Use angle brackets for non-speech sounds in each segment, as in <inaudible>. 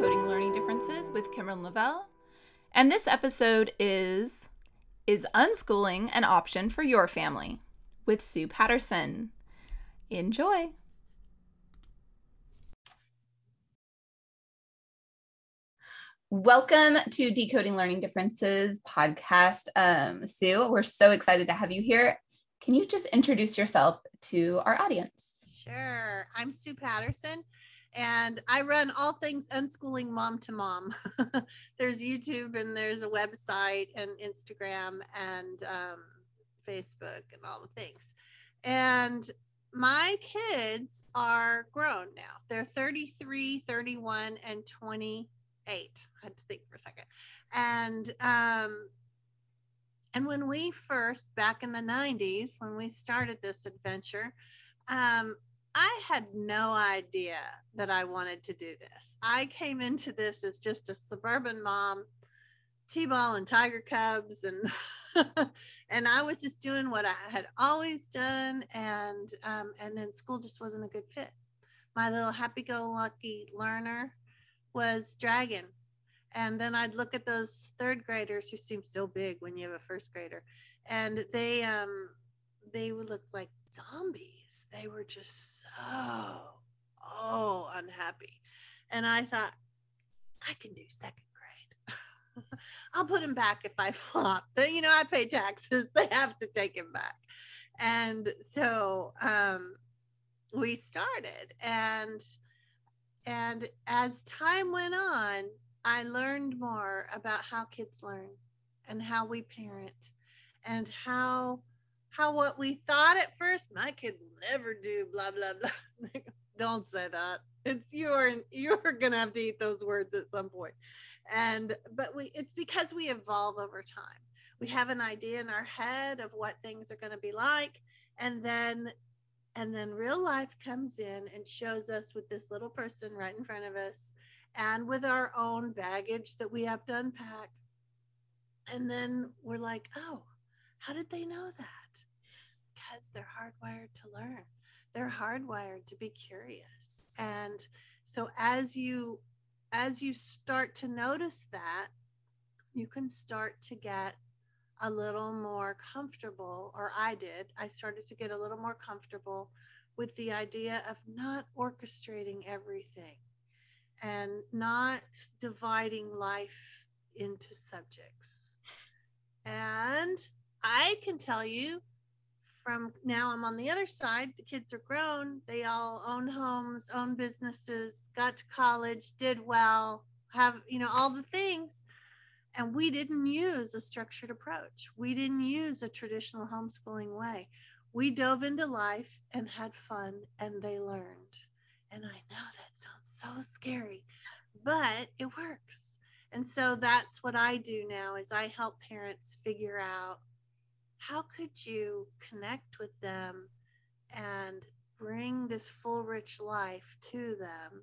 Decoding Learning Differences with Kimberly Lavelle. And this episode is Is Unschooling an Option for Your Family? with Sue Patterson. Enjoy. Welcome to Decoding Learning Differences podcast. Um, Sue, we're so excited to have you here. Can you just introduce yourself to our audience? Sure. I'm Sue Patterson and I run all things unschooling mom to mom. <laughs> there's YouTube and there's a website and Instagram and um, Facebook and all the things. And my kids are grown now. They're 33, 31, and 28. I had to think for a second. And um, and when we first back in the 90s, when we started this adventure, um, I had no idea that I wanted to do this. I came into this as just a suburban mom, T-ball and tiger cubs, and <laughs> and I was just doing what I had always done, and um, and then school just wasn't a good fit. My little happy-go-lucky learner was dragon, and then I'd look at those third graders who seem so big when you have a first grader, and they um they would look like zombies they were just so oh unhappy. And i thought i can do second grade. <laughs> I'll put him back if i <laughs> flop. You know i pay taxes. <laughs> They have to take him back. And so um, we started. And and as time went on i learned more about how kids learn and how we parent and how how what we thought at first, my kid will never do blah blah blah. <laughs> Don't say that. It's you're you're gonna have to eat those words at some point. And but we it's because we evolve over time. We have an idea in our head of what things are gonna be like, and then and then real life comes in and shows us with this little person right in front of us and with our own baggage that we have to unpack. And then we're like, oh, how did they know that? Because they're hardwired to learn. They're hardwired to be curious. And so as you as you start to notice that, you can start to get a little more comfortable, or I did. I started to get a little more comfortable with the idea of not orchestrating everything and not dividing life into subjects. And I can tell you from now I'm on the other side. The kids are grown. They all own homes, own businesses, got to college, did well, have, you know, all the things. And we didn't use a structured approach. We didn't use a traditional homeschooling way. We dove into life and had fun and they learned. And I know that sounds so scary, but it works. And so that's what I do now is I help parents figure out how could you connect with them and bring this full rich life to them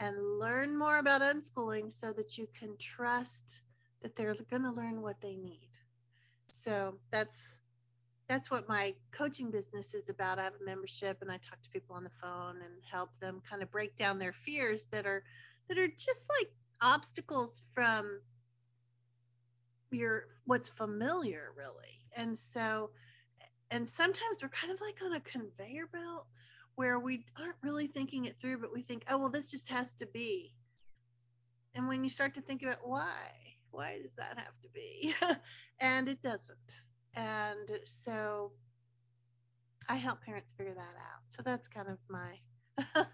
and learn more about unschooling so that you can trust that they're going to learn what they need? So that's that's what my coaching business is about. I have a membership and i talk to people on the phone and help them kind of break down their fears that are that are just like obstacles from your what's familiar really and so and sometimes we're kind of like on a conveyor belt where we aren't really thinking it through but we think oh well this just has to be. And when you start to think about why why does that have to be? <laughs> And it doesn't. And so i help parents figure that out. So that's kind of my <laughs>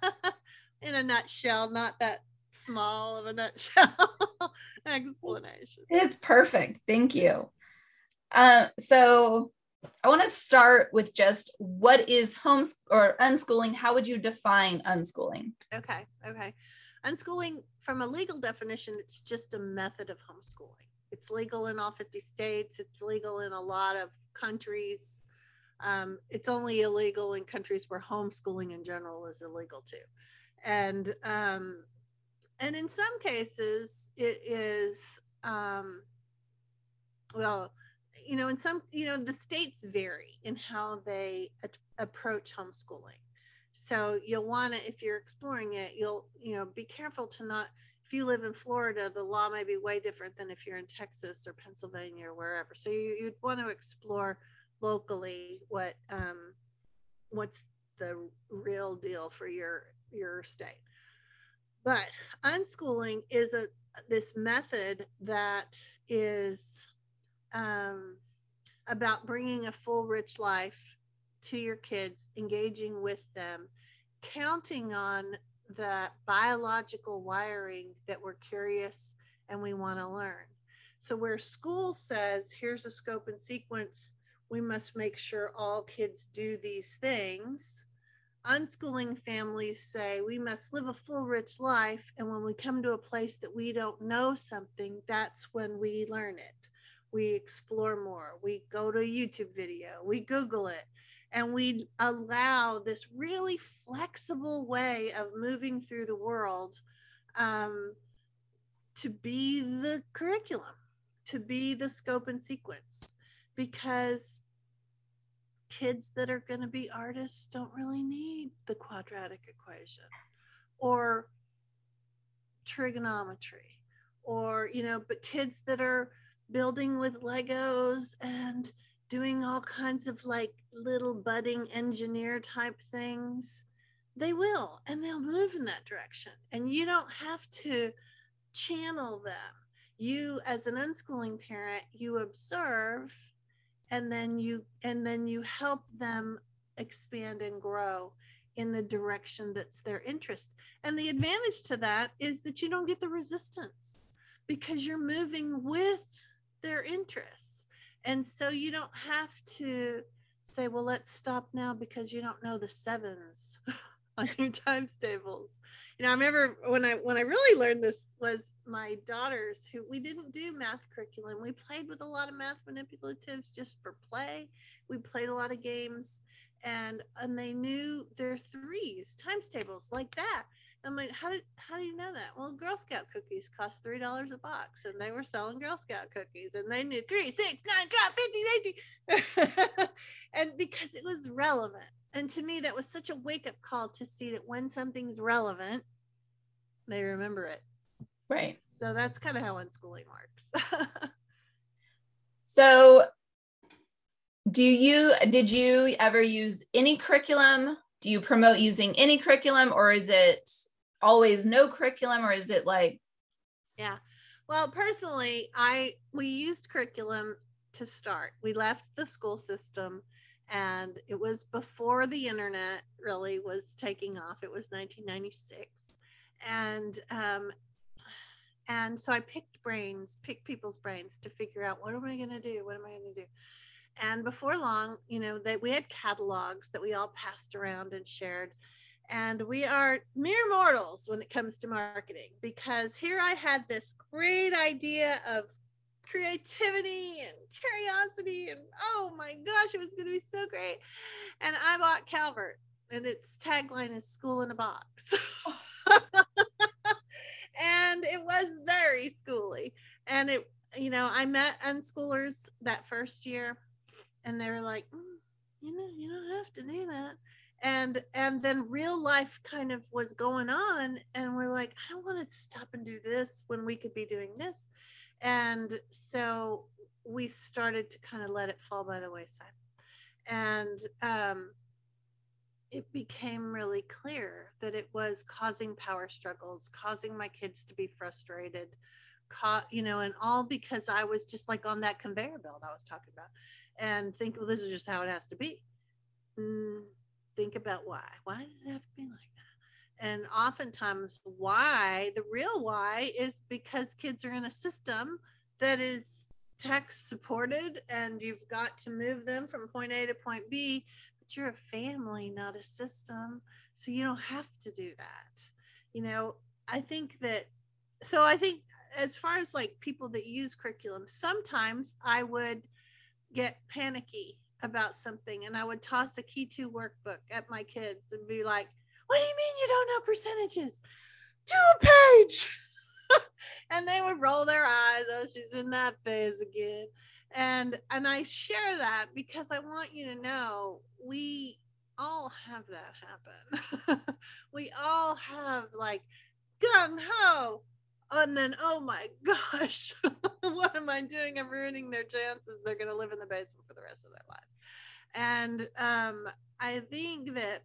in a nutshell not that small of a nutshell <laughs> explanation. it's perfect. Thank you uh, so I want to start with just what is homes or unschooling? How would you define unschooling? Okay, okay. Unschooling, from a legal definition, it's just a method of homeschooling. It's legal in all 50 states, it's legal in a lot of countries. Um, it's only illegal in countries where homeschooling in general is illegal too. And um, and in some cases, it is um, well, you know, in some, you know, the states vary in how they a- approach homeschooling. So you'll want to, if you're exploring it, you'll, you know, be careful to not if you live in Florida, the law may be way different than if you're in Texas or Pennsylvania or wherever. So you, would want to explore locally what um, what's the real deal for your your state. But unschooling is a this method that is um, about bringing a full, rich life to your kids, engaging with them, counting on the biological wiring that we're curious and we want to learn. So, where school says, here's a scope and sequence, we must make sure all kids do these things. Unschooling families say we must live a full, rich life. And when we come to a place that we don't know something, that's when we learn it. We explore more. We go to a YouTube video, we Google it, and we allow this really flexible way of moving through the world um, to be the curriculum, to be the scope and sequence, because kids that are going to be artists don't really need the quadratic equation or trigonometry or you know but kids that are building with legos and doing all kinds of like little budding engineer type things, they will and they'll move in that direction. And you don't have to channel them. You, as an unschooling parent, you observe and then you and then you help them expand and grow in the direction that's their interest. And the advantage to that is that you don't get the resistance because you're moving with their interests and so you don't have to say, well, let's stop now because you don't know the sevens <laughs> on your times tables. You know, I remember when I when I really learned this was my daughters who we didn't do math curriculum. We played with a lot of math manipulatives just for play. We played a lot of games and and they knew their threes times tables like that I'm like, how did how do you know that? Well, Girl Scout cookies cost three dollars a box, and they were selling Girl Scout cookies, and they knew three, six, nine, twelve, fifteen, eighteen, <laughs> and because it was relevant. And to me, that was such a wake up call to see that when something's relevant, they remember it. Right. So that's kind of how unschooling works. <laughs> so, do you did you ever use any curriculum? Do you promote using any curriculum, or is it always no curriculum or is it like yeah. Well personally i we used curriculum to start. We left the school system and it was before the internet really was taking off. It was 1996 and um and so i picked brains picked people's brains to figure out what am i going to do? What am i going to do? And before long you know that we had catalogs that we all passed around and shared and we are mere mortals when it comes to marketing because here I had this great idea of creativity and curiosity and oh my gosh it was going to be so great. And I bought Calvert and its tagline is school in a box. <laughs> And it was very schooly. And it you know I met unschoolers that first year and they were like mm, you know you don't have to do that and and then real life kind of was going on and we're like i don't want to stop and do this when we could be doing this. And so we started to kind of let it fall by the wayside. And um, it became really clear that it was causing power struggles causing my kids to be frustrated ca- you know and all because i was just like on that conveyor belt i was talking about and think well this is just how it has to be. Mm, think about why. Why does it have to be like that? And oftentimes, why, the real why, is because kids are in a system that is tech supported and you've got to move them from point A to point B, but you're a family, not a system. So you don't have to do that. You know, I think that, so I think as far as like people that use curriculum, sometimes I would get panicky about something and I would toss a Key to workbook at my kids and be like, What do you mean you don't know percentages? Do a page. <laughs> and they would roll their eyes. Oh, she's in that phase again. And and I share that because I want you to know we all have that happen. <laughs> we all have like gung ho. and then oh my <laughs> gosh <laughs> what am i doing i'm ruining their chances they're going to live in the basement for the rest of their lives and um, i think that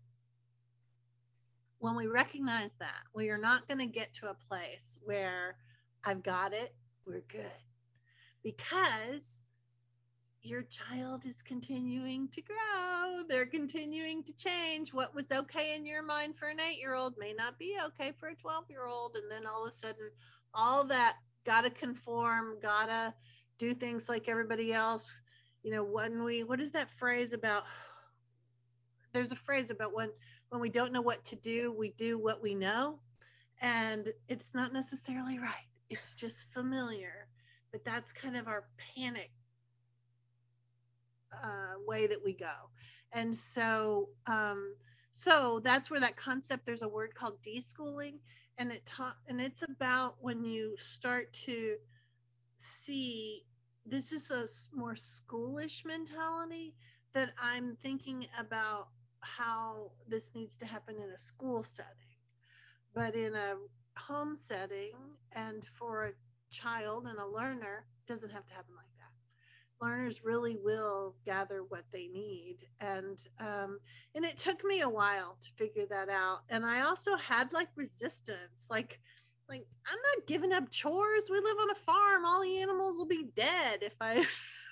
when we recognize that we are not going to get to a place where i've got it we're good because your child is continuing to grow. They're continuing to change. What was okay in your mind for an eight year old may not be okay for a 12 year old. And then all of a sudden, all that gotta conform, gotta do things like everybody else. You know, when we, what is that phrase about? <sighs> There's a phrase about when when we don't know what to do, we do what we know. And it's not necessarily right. It's just familiar. But that's kind of our panic uh, way that we go. And so, um, so that's where that concept. There's a word called deschooling, and it taught, and it's about when you start to see this is a more schoolish mentality that I'm thinking about how this needs to happen in a school setting, but in a home setting and for a child and a learner doesn't have to happen like learners really will gather what they need and um, and it took me a while to figure that out and i also had like resistance like like i'm not giving up chores we live on a farm all the animals will be dead if i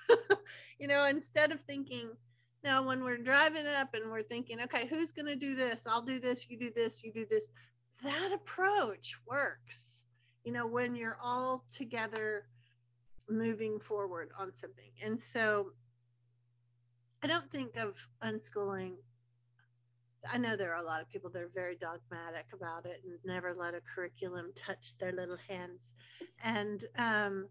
<laughs> you know instead of thinking now when we're driving up and we're thinking okay who's going to do this? I'll do this you do this you do this that approach works you know when you're all together moving forward on something. And so I don't think of unschooling. I know there are a lot of people that are very dogmatic about it and never let a curriculum touch their little hands. And um,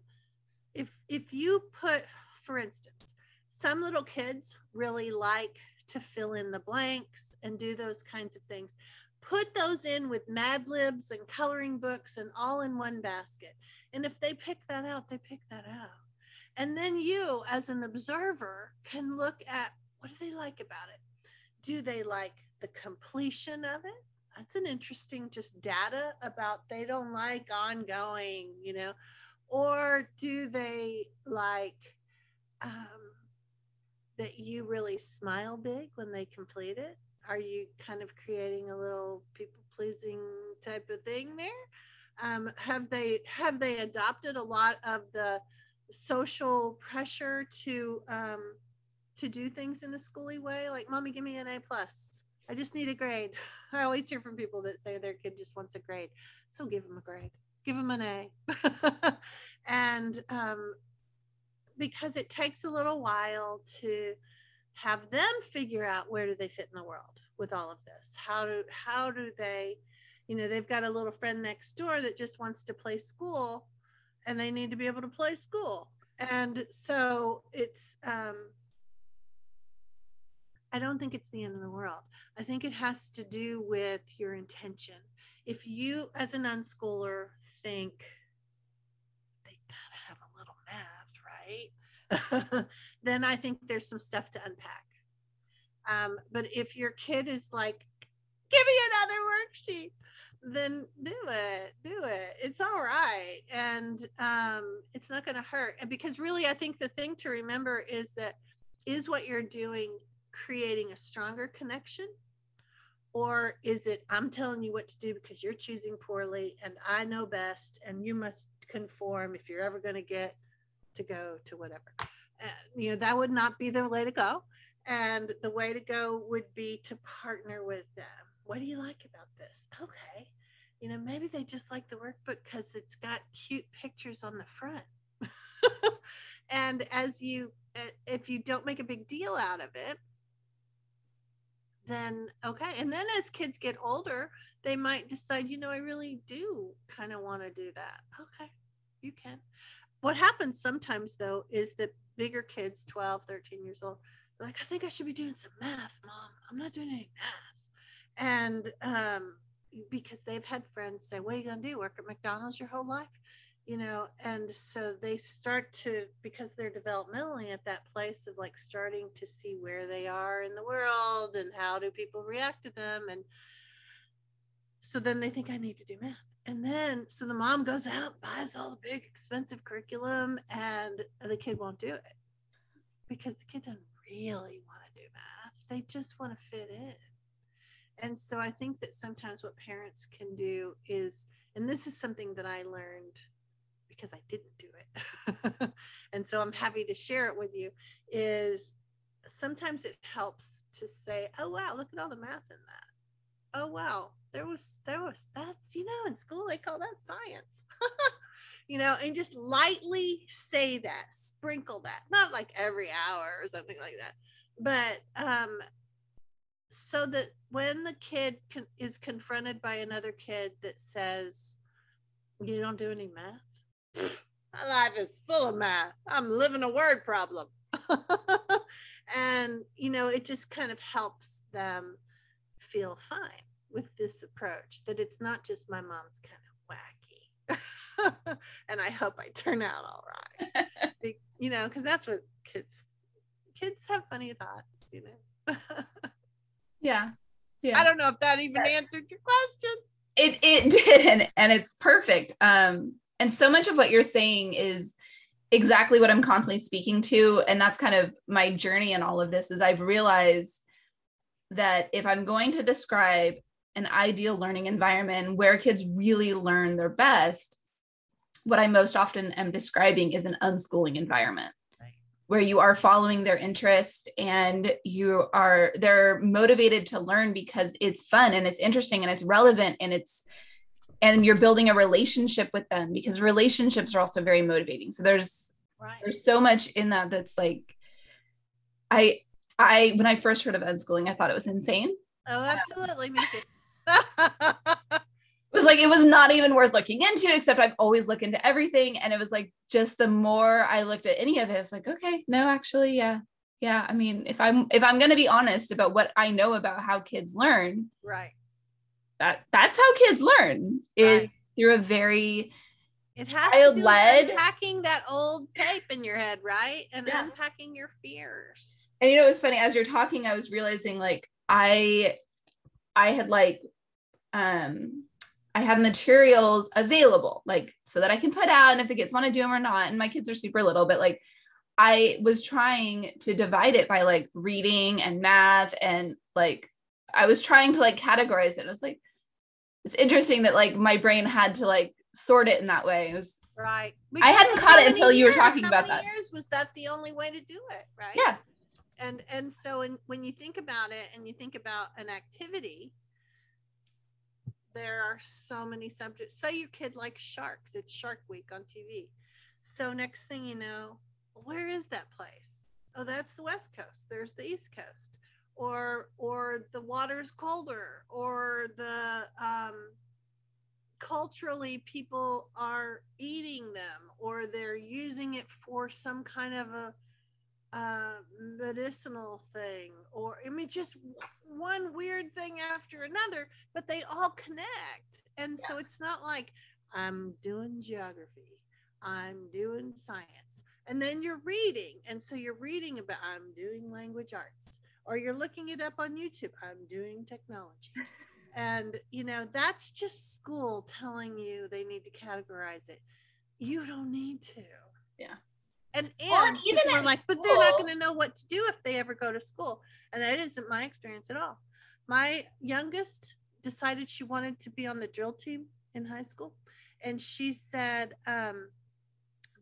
if if you put, for instance, some little kids really like to fill in the blanks and do those kinds of things. Put those in with Mad Libs and coloring books and all in one basket. And if they pick that out, they pick that out. And then you, as an observer, can look at what do they like about it? Do they like the completion of it? That's an interesting just data about they don't like ongoing, you know, or do they like um, that you really smile big when they complete it? Are you kind of creating a little people pleasing type of thing there? Um, have they have they adopted a lot of the social pressure to um, to do things in a schooly way? Like mommy give me an a plus. I just need a grade. <laughs> I always hear from people that say their kid just wants a grade. So give them a grade. Give them an a. <laughs> And um, because it takes a little while to have them figure out where do they fit in the world with all of this. How do how do they you know they've got a little friend next door that just wants to play school and they need to be able to play school. And so it's um i don't think it's the end of the world. I think it has to do with your intention. If you as an unschooler think they gotta have a little math right? <laughs> Then i think there's some stuff to unpack. Um, but if your kid is like give me another worksheet then do it do it it's all right and um it's not going to hurt and because really i think the thing to remember is that is what you're doing creating a stronger connection or is it i'm telling you what to do because you're choosing poorly and i know best and you must conform if you're ever going to get to go to whatever uh, you know that would not be the way to go and the way to go would be to partner with them what do you like about this? Okay. You know, maybe they just like the workbook because it's got cute pictures on the front. <laughs> and as you, uh, if you don't make a big deal out of it, then okay. And then as kids get older, they might decide, you know, I really do kind of want to do that. Okay, you can. What happens sometimes though is that bigger kids, 12, 13 years old, like, I think I should be doing some math, mom. I'm not doing any math and um, because they've had friends say, "What are you going to do? Work at McDonald's your whole life?" You know, and so they start to because they're developmentally at that place of like starting to see where they are in the world and how do people react to them and so then they think I need to do math. And then, so the mom goes out, buys all the big expensive curriculum, and the kid won't do it because the kid doesn't really want to do math. They just want to fit in. And so I think that sometimes what parents can do is, and this is something that I learned because I didn't do it. <laughs> and so I'm happy to share it with you is sometimes it helps to say, oh, wow, look at all the math in that. Oh, wow, there was, there was, that's, you know, in school they call that science. <laughs> you know, and just lightly say that, sprinkle that, not like every hour or something like that, but um, so that when the kid con- is confronted by another kid that says, you don't do any math, my life is full of math. I'm living a word problem. <laughs> and, you know, it just kind of helps them feel fine with this approach that it's not just my mom's kind of wacky. <laughs> and I hope I turn out all right. <laughs> you know, because that's what kids kids have funny thoughts, you know. Yeah. Yeah. I don't know if that even answered your question. It it <laughs> did and, and it's perfect. Um and so much of what you're saying is exactly what I'm constantly speaking to and that's kind of my journey in all of this is I've realized that if I'm going to describe an ideal learning environment where kids really learn their best, what I most often am describing is an unschooling environment where you are following their interest and you are they're motivated to learn because it's fun and it's interesting and it's relevant and it's and you're building a relationship with them because relationships are also very motivating. So there's right. there's so much in that that's like i i when i first heard of unschooling i thought it was insane. Oh absolutely. Me too <laughs> was like it was not even worth looking into except i've always looked into everything. And it was like just the more i looked at any of it it's like okay no actually yeah. Yeah i mean if i'm if i'm going to be honest about what i know about how kids learn right. that that's how kids learn is right. through a very it has to do led unpacking that old tape in your head right? And yeah. unpacking your fears. And you know it was funny as you're talking i was realizing like i i had like um I have materials available, like so that I can put out and if the kids want to do them or not. And my kids are super little, but like I was trying to divide it by like reading and math and like I was trying to like categorize it. I was like, it's interesting that like my brain had to like sort it in that way. It was right. Because I hadn't caught it until years, you were talking about that. Years was that the only way to do it, right? Yeah. And and so in, when you think about it and you think about an activity, there are so many subjects. Say your kid likes sharks, it's Shark Week on TV. So next thing you know, where is that place? Oh, that's the West Coast. There's the East Coast. Or or the water's colder, or the um, culturally people are eating them, or they're using it for some kind of a uh, medicinal thing or i mean just one weird thing after another but they all connect. And yeah. so it's not like i'm doing geography i'm doing science and then you're reading and so you're reading about i'm doing language arts or you're looking it up on youtube i'm doing technology and you know that's just school telling you they need to categorize it. You don't need to. Yeah and and even are like, but they're not going to know what to do if they ever go to school. And that isn't my experience at all. My youngest decided she wanted to be on the drill team in high school, and she said, um,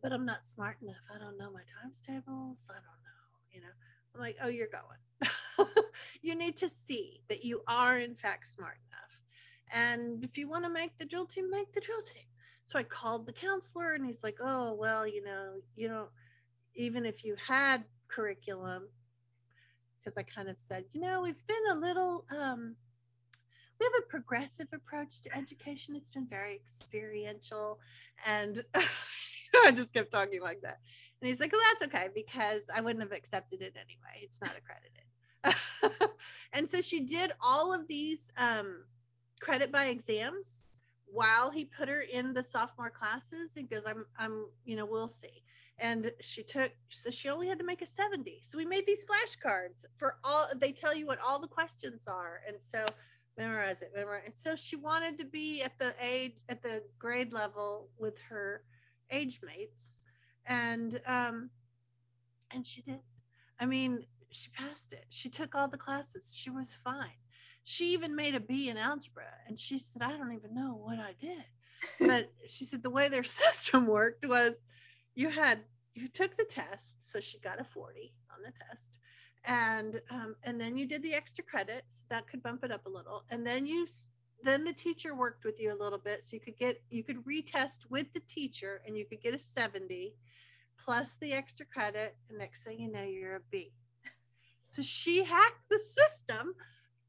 "But I'm not smart enough. I don't know my times tables. I don't know. You know." I'm like, "Oh, you're going. <laughs> you need to see that you are in fact smart enough, and if you want to make the drill team, make the drill team." So I called the counselor and he's like, oh, well, you know, you know, even if you had curriculum, because I kind of said, you know, we've been a little, um, we have a progressive approach to education. It's been very experiential. And <laughs> I just kept talking like that. And he's like, well, that's okay because I wouldn't have accepted it anyway. It's not accredited. <laughs> and so she did all of these um, credit by exams while he put her in the sophomore classes he goes i'm i'm you know we'll see and she took so she only had to make a 70 so we made these flashcards for all they tell you what all the questions are and so memorize it, memorize. And so she wanted to be at the age, at the grade level with her age mates, and um, and she did. I mean, she passed it. She took all the classes. She was fine. She even made a B in algebra, and she said, "I don't even know what I did." <laughs> But she said the way their <laughs> system worked was, you had you took the test, so she got a forty on the test. And um, and then you did the extra credits that could bump it up a little. And then you then the teacher worked with you a little bit so you could get you could retest with the teacher and you could get a 70 plus the extra credit and next thing you know you're a b. So she hacked the system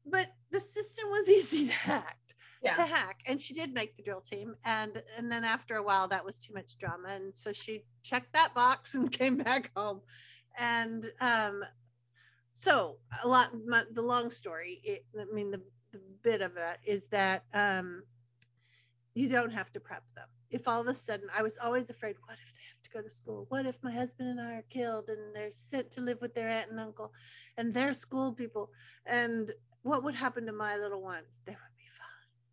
but the system was <laughs> easy to hack yeah. to hack and she did make the drill team and and then after a while that was too much drama and so she checked that box <laughs> and came back home. And um so a lot my, the long story it, i mean the, the bit of it is that um you don't have to prep them. If all of a sudden i was always afraid what if they have to go to school? What if my husband and i are killed and they're sent to live with their aunt and uncle and their school people? And what would happen to my little ones? They would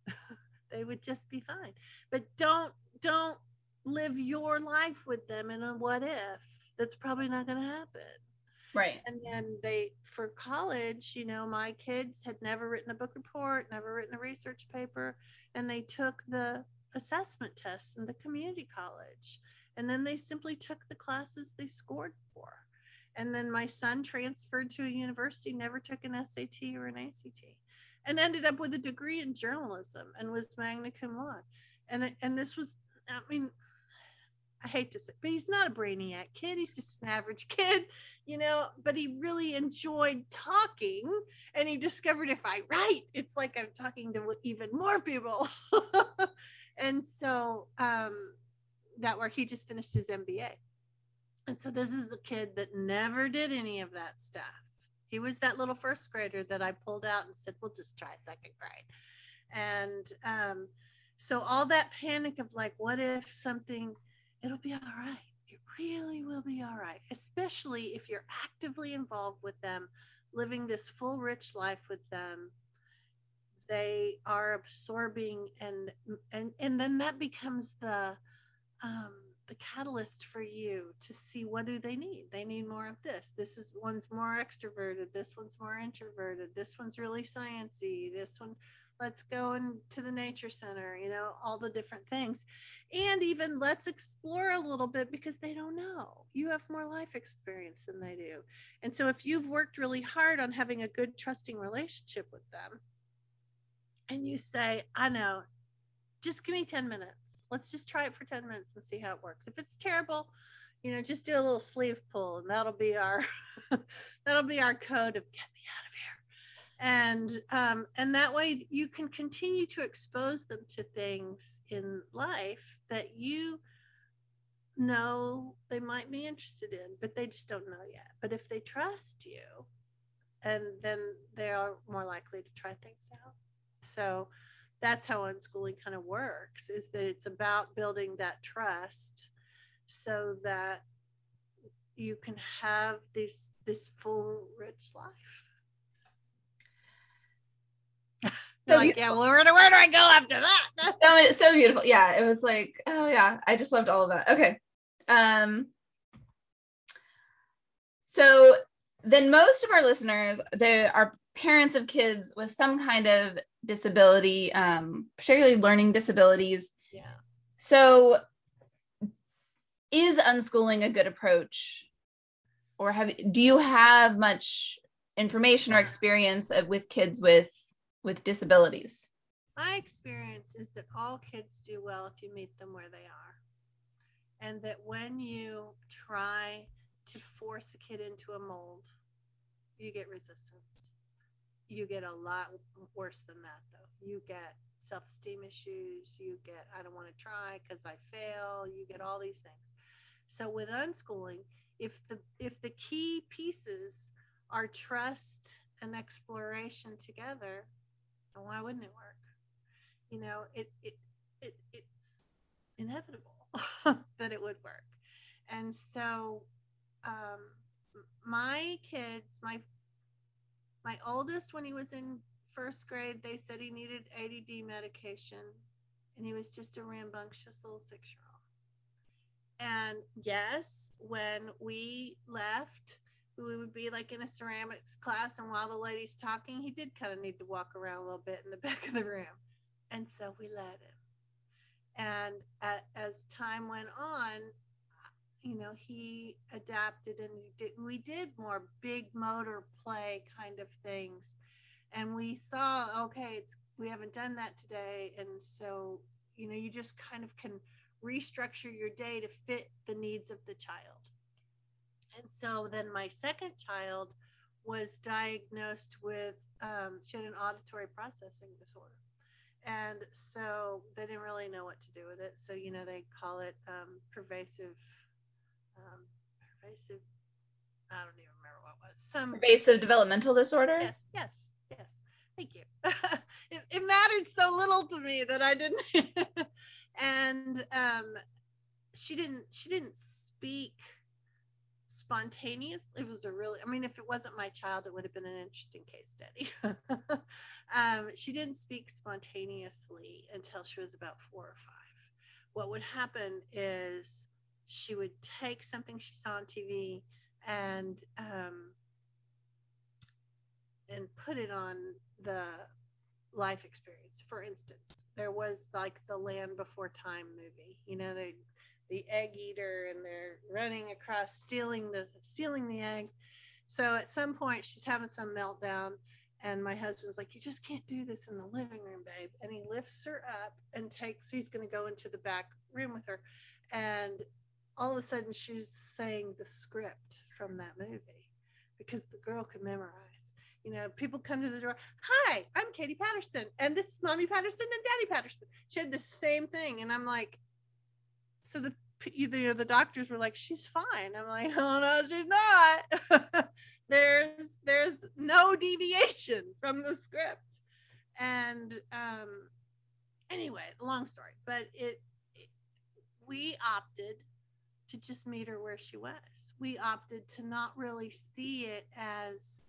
<laughs> they would just be fine but don't don't live your life with them in a what if that's probably not going to happen Right. And then they, for college, you know, my kids had never written a book report, never written a research paper, and they took the assessment tests in the community college. And then they simply took the classes they scored for. And then my son transferred to a university, never took an SAT or an ACT, and ended up with a degree in journalism and was magna cum laude. And, and this was, I mean, I hate to say, but he's not a brainiac kid. He's just an average kid, you know. But he really enjoyed talking, and he discovered if I write, it's like I'm talking to even more people. <laughs> and so um, that where he just finished his MBA, and so this is a kid that never did any of that stuff. He was that little first grader that I pulled out and said, "We'll just try second grade," and um, so all that panic of like, what if something it'll be all right. It really will be all right, especially if you're actively involved with them, living this full, rich life with them. They are absorbing, and and and then that becomes the catalyst for you to see what do they need. They need more of this. This is one's more extroverted. This one's more introverted. This one's really sciency. This one let's go into the nature center you know all the different things and even let's explore a little bit because they don't know you have more life experience than they do and so if you've worked really hard on having a good trusting relationship with them and you say i know just give me 10 minutes let's just try it for 10 minutes and see how it works. If it's terrible you know just do a little sleeve pull and that'll be our <laughs> that'll be our code of get me out of here. And um, and that way you can continue to expose them to things in life that you know they might be interested in but they just don't know yet. But if they trust you and then they are more likely to try things out. So that's how unschooling kind of works is that it's about building that trust so that you can have this this full rich life <laughs> so like, yeah, well, where do, where do I go after that? <laughs> no, it's so beautiful. Yeah, it was like, oh yeah, I just loved all of that. Okay. Um so then most of our listeners, they are parents of kids with some kind of disability, um, particularly learning disabilities. Yeah. So is unschooling a good approach? Or have do you have much information or experience of, with kids with with disabilities? My experience is that all kids do well if you meet them where they are. And that when you try to force a kid into a mold, you get resistance. You get a lot worse than that, though. You get self esteem issues. You get, I don't want to try because I fail. You get all these things. So with unschooling, if the if the key pieces are trust and exploration together, why wouldn't it work? You know, it, it, it it's inevitable <laughs> that it would work. And so um, my kids, my my oldest when he was in first grade, they said he needed ADD medication, and he was just a rambunctious little six year old. And yes, when we left, we would be like in a ceramics class, and while the lady's talking, he did kind of need to walk around a little bit in the <laughs> back of the room. And so we let him. And at, as time went on, you know, he adapted and did, we did more big motor play kind of things. And we saw, okay, it's we haven't done that today. And so, you know, you just kind of can restructure your day to fit the needs of the child. And so then my second child was diagnosed with, um, she had an auditory processing disorder. And so they didn't really know what to do with it. So, you know, they call it um, pervasive, um, pervasive, I don't even remember what it was. Some pervasive developmental disorder? Yes, yes, yes. Thank you. <laughs> it, it mattered so little to me that I didn't. <laughs> and um, she didn't, she didn't speak spontaneous it was a really i mean if it wasn't my child it would have been an interesting case study <laughs> um, she didn't speak spontaneously until she was about four or five what would happen is she would take something she saw on tv and um, and put it on the life experience. For instance there was like the land before time movie you know they the egg eater and they're running across stealing the stealing the eggs so at some point she's having some meltdown and my husband's like you just can't do this in the living room babe. And he lifts her up and takes he's going to go into the back room with her. And all of a sudden she's saying the script from that movie because the girl could memorize. You know people come to the door hi i'm katie patterson and this is mommy patterson and daddy patterson. She had the same thing and i'm like so the either the doctors were like she's fine. I'm like <laughs> oh no she's not. <laughs> There's there's no deviation from the script. And um anyway long story but it, it we opted to just meet her where she was. We opted to not really see it as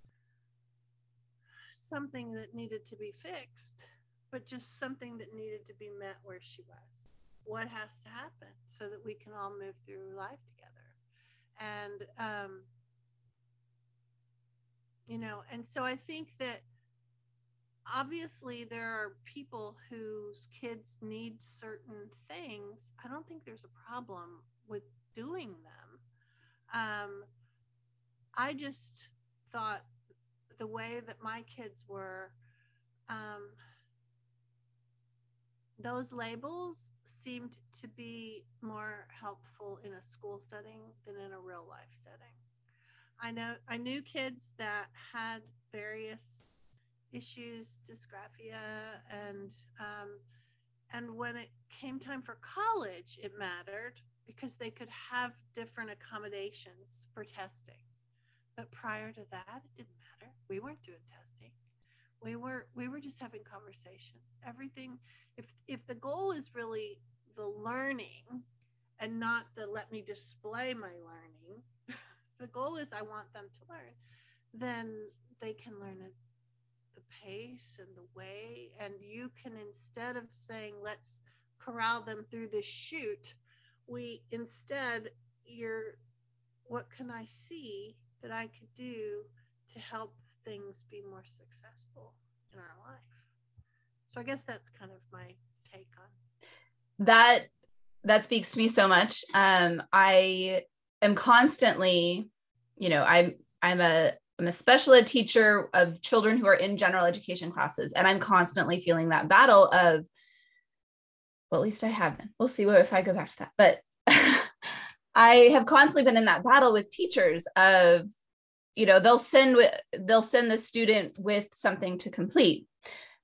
something that needed to be fixed but just something that needed to be met where she was. What has to happen so that we can all move through life together? And um you know and so i think that obviously there are people whose kids need certain things. I don't think there's a problem with doing them um i just thought the way that my kids were um those labels seemed to be more helpful in a school setting than in a real life setting. I know I knew kids that had various issues, dysgraphia, and um, and when it came time for college, it mattered because they could have different accommodations for testing. But prior to that, it didn't matter. We weren't doing testing we were we were just having conversations everything if if the goal is really the learning and not the let me display my learning <laughs> the goal is i want them to learn then they can learn at the pace and the way and you can instead of saying let's corral them through this chute we instead you're what can i see that i could do to help things be more successful in our life. So I guess that's kind of my take on that. That speaks to me so much. Um, I am constantly, you know, I'm I'm a I'm a special ed teacher of children who are in general education classes, and I'm constantly feeling that battle of, well, at least I have been. We'll see what if I go back to that, but <laughs> I have constantly been in that battle with teachers of you know they'll send they'll send the student with something to complete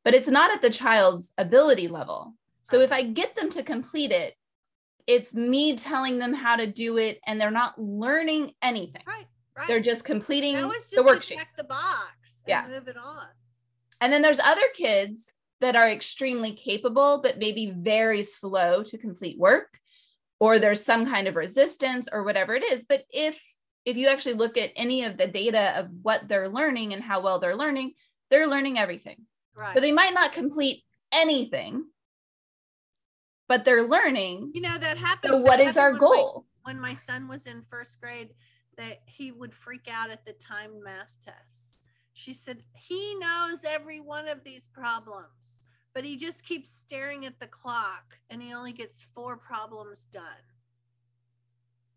but it's not at the child's ability level. So if i get them to complete it it's me telling them how to do it and they're not learning anything. Right, right. they're just completing just the worksheet. check the box yeah. move it on. And then there's other kids that are extremely capable but maybe very slow to complete work or there's some kind of resistance or whatever it is but if if you actually look at any of the data of what they're learning and how well they're learning, they're learning everything. Right. So they might not complete anything, but they're learning. you know that happened. So what is our when my- goal? when my son was in first grade that he would freak out at the timed math tests. She said, he knows every one of these problems, but he just keeps staring at the clock and he only gets four problems done.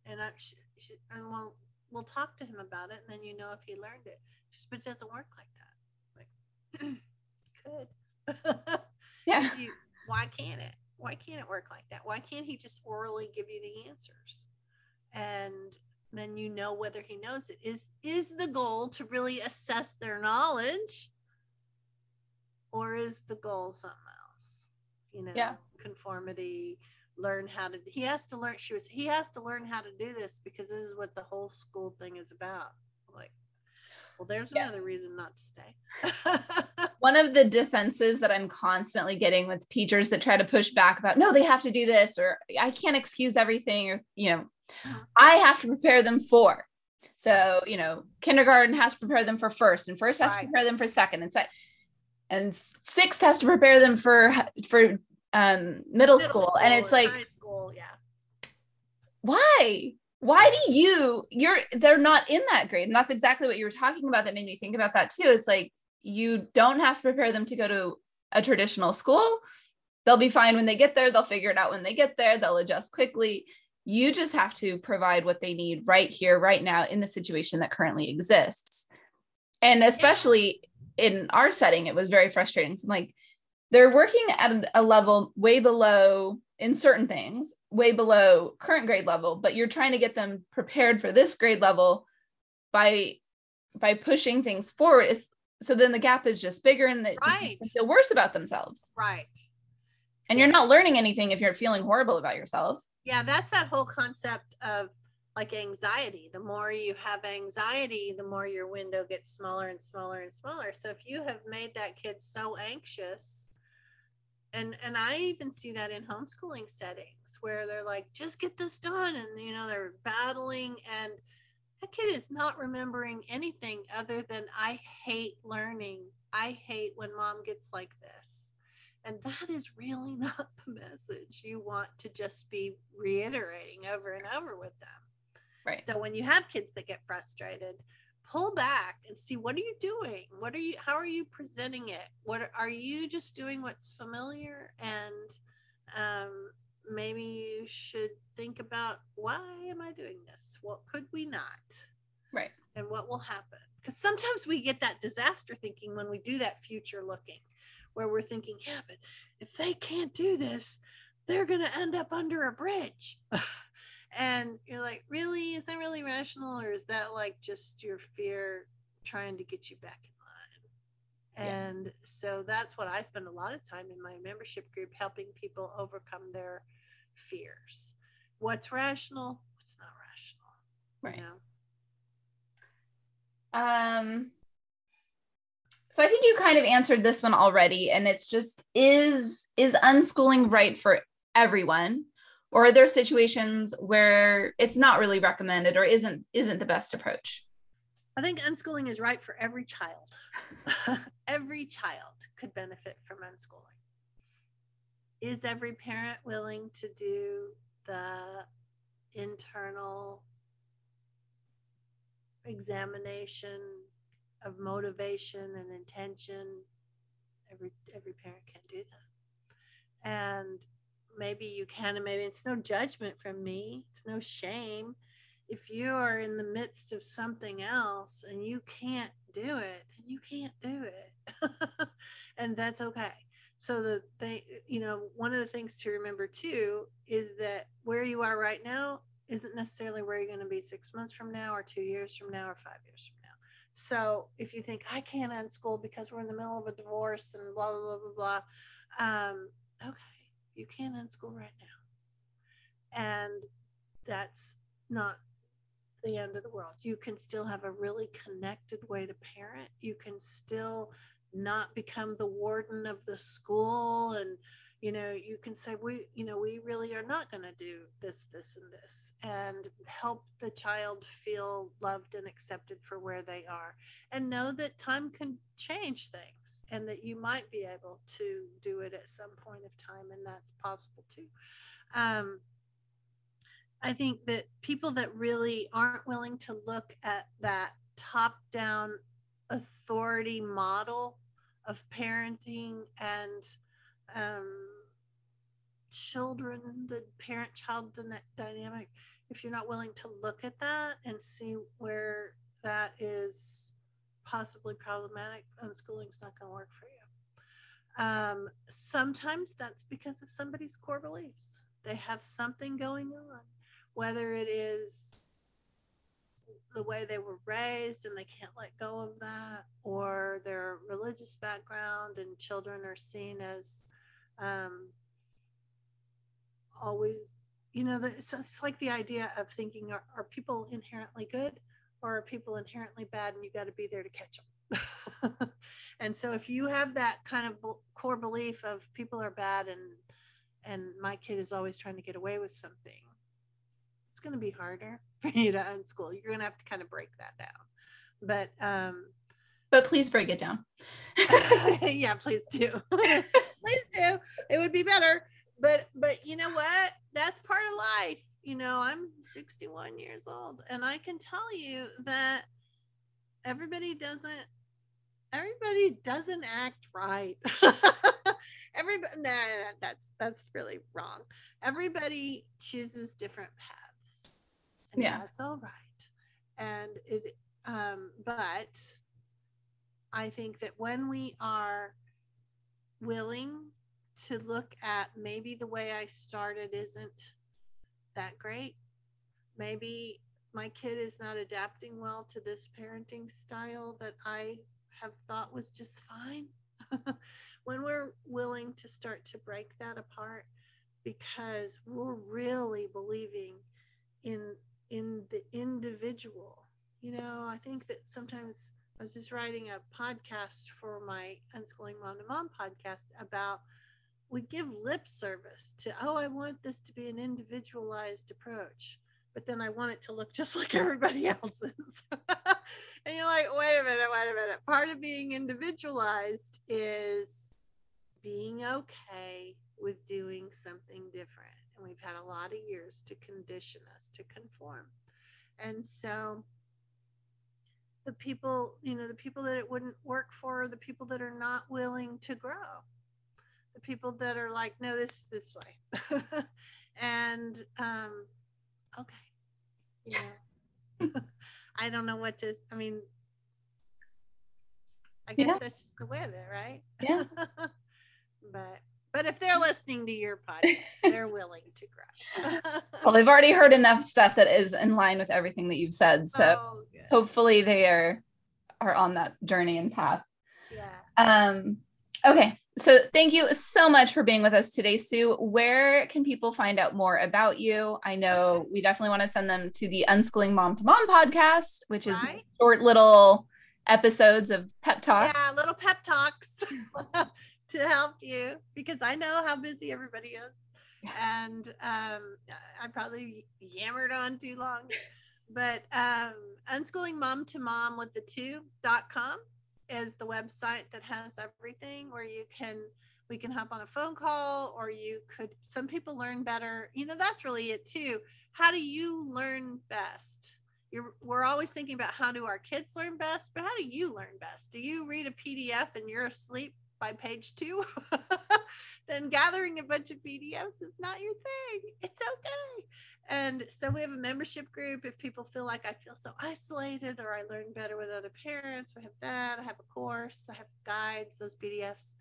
And I, she, she, and we'll, we'll talk to him about it and then you know if he learned it. She said, but it doesn't work like that. Like, <clears throat> could. <laughs> Yeah. You- why can't it? Why can't it work like that? Why can't he just orally give you the answers? And then you know whether he knows it. Is is the goal to really assess their knowledge? Or is the goal something else? You know, Yeah. conformity, learn how to he has to learn she was he has to learn how to do this because this is what the whole school thing is about. Like, well, there's Yeah. another reason not to stay. <laughs> One of the defenses that I'm constantly getting with teachers that try to push back about, no, they have to do this, or I can't excuse everything, or, you know. I have to prepare them for. So, you know, kindergarten has to prepare them for first, and first has Right. to prepare them for second, and second, and sixth has to prepare them for for um middle, school. And it's like, high school, yeah. why why do you you're they're not in that grade and that's exactly what you were talking about that made me think about that too it's like you don't have to prepare them to go to a traditional school they'll be fine when they get there they'll figure it out when they get there they'll adjust quickly you just have to provide what they need right here right now in the situation that currently exists. And especially in our setting it was very frustrating. So like they're working at a level way below in certain things way below current grade level but you're trying to get them prepared for this grade level by by pushing things forward. Is so then the gap is just bigger and it just makes them Right. feel worse about themselves. Right. and you're not learning anything if you're feeling horrible about yourself Yeah, that's that whole concept of like anxiety. The more you have anxiety, the more your window gets smaller and smaller and smaller. So if you have made that kid so anxious, and and I even see that in homeschooling settings where they're like, just get this done, and you know they're battling, and that kid is not remembering anything other than I hate learning. I hate when mom gets like this. And that is really <laughs> not the message you want to just be reiterating over and over with them. right So when you have kids that get frustrated, pull back and see what are you doing? What are you how are you presenting it? What are, you just doing what's familiar and um maybe you should think about why am I doing this? What could we not? right and what will happen because sometimes we get that disaster thinking when we do that future looking where we're thinking yeah but if they can't do this they're going to end up under a bridge. <laughs> And you're like really? Is that really rational or is that like just your fear trying to get you back in line? Yeah. and so that's what i spend a lot of time in my membership group helping people overcome their fears. What's rational? What's not rational right. you know? Um, so I think you kind of answered this one already, and it's just is is unschooling right for everyone, or are there situations where it's not really recommended or isn't isn't the best approach? I think unschooling is right for every child. <laughs> every child could benefit from unschooling. Is every parent willing to do the internal examination of motivation and intention? Every every parent can do that. And maybe you can, and maybe it's no judgment from me. It's no shame if you are in the midst of something else and you can't do it, then you can't do it. <laughs> and that's okay. So the thing, you know, one of the things to remember too is that where you are right now isn't necessarily where you're going to be six months from now or two years from now or five years from now. So if you think I can't unschool because we're in the middle of a divorce and blah blah blah blah blah, um, okay, you can unschool right now, and that's not the end of the world. You can still have a really connected way to parent. You can still not become the warden of the school and you know you can say we you know we really are not going to do this this and this and help the child feel loved and accepted for where they are and know that time can change things and that you might be able to do it at some point of time and that's possible too. Um, i think that people that really aren't willing to look at that top down authority model of parenting and um, children, the parent child dynamic, if you're not willing to look at that and see where that is possibly problematic, unschooling is not going to work for you. Um, sometimes that's because of somebody's core beliefs. They have something going on, whether it is the way they were raised and they can't let go of that, or their religious background and children are seen as um, always, you know, it's, it's like the idea of thinking are, are people inherently good or are people inherently bad and you got to be there to catch them. <laughs> and so if you have that kind of core belief of people are bad and and my kid is always trying to get away with something it's going to be harder <laughs> for you to unschool. You're going to have to kind of break that down. But um but please break it down. <laughs> Yeah please do please do. It would be better. But but you know what? That's part of life. You know i'm 61 years old and i can tell you that everybody doesn't everybody doesn't act right. <laughs> Everybody nah, that's that's really wrong. Everybody chooses different paths and yeah. that's all right. And it um but i think that when we are willing to look at maybe the way I started isn't that great. Maybe my kid is not adapting well to this parenting style that I have thought was just fine. <laughs> when we're willing to start to break that apart because we're really believing in in the individual. You know, I think that sometimes I was just writing a podcast for my unschooling mom to mom podcast about we give lip service to, oh, I want this to be an individualized approach, but then I want it to look <laughs> just like everybody else's. <laughs> and you're like, wait a minute, wait a minute. Part of being individualized is being okay with doing something different. And we've had a lot of years to condition us to conform. And so the people, you know, the people that it wouldn't work for, the people that are not willing to grow the people that are like, no, this is this way. <laughs> and um, okay. Yeah. <laughs> I don't know what to, I mean, I guess yeah. that's just the way of it, right? Yeah. <laughs> but but if they're listening to your <laughs> podcast, they're willing to grow. well, they've already heard enough stuff that is in line with everything that you've said. So oh, hopefully they are are on that journey and path. Yeah. Um okay so thank you so much for being with us today sue where can people find out more about you i know we definitely want to send them to the unschooling mom to mom podcast which is right. short little episodes of pep talk yeah little pep talks <laughs> to help you because i know how busy everybody is and um, i probably yammered on too long but um, unschooling mom to mom with the two.com is the website that has everything where you can we can hop on a phone call or you could some people learn better you know that's really it too. How do you learn best? You're, we're always thinking about how do our kids learn best but how do you learn best? Do you read a pdf and you're asleep by page two <laughs> then gathering a bunch of pdfs is not your thing it's okay and so we have a membership group if people feel like I feel so isolated or I learn better with other parents. We have that. I have a course, I have guides, those PDFs.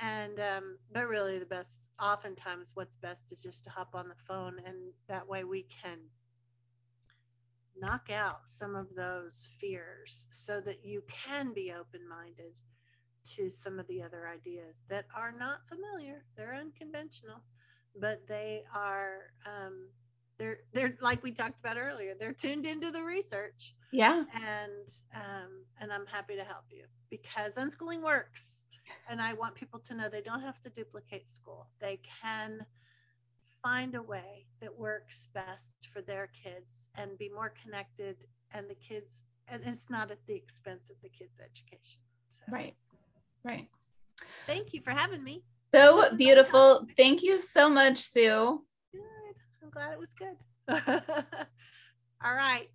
And, um, but really, the best, oftentimes, what's best is just to hop on the phone, and that way we can knock out some of those fears so that you can be open minded to some of the other ideas that are not familiar. They're unconventional, but they are um, they're they're like we talked about earlier they're tuned into the research yeah and um and i'm happy to help you because unschooling works and I want people to know they don't have to duplicate school. They can find a way that works best for their kids and be more connected and the kids and it's not at the expense of the kids education so. right right. Thank you for having me. So beautiful. thank you so much sue. Good. I'm glad it was good. <laughs> All right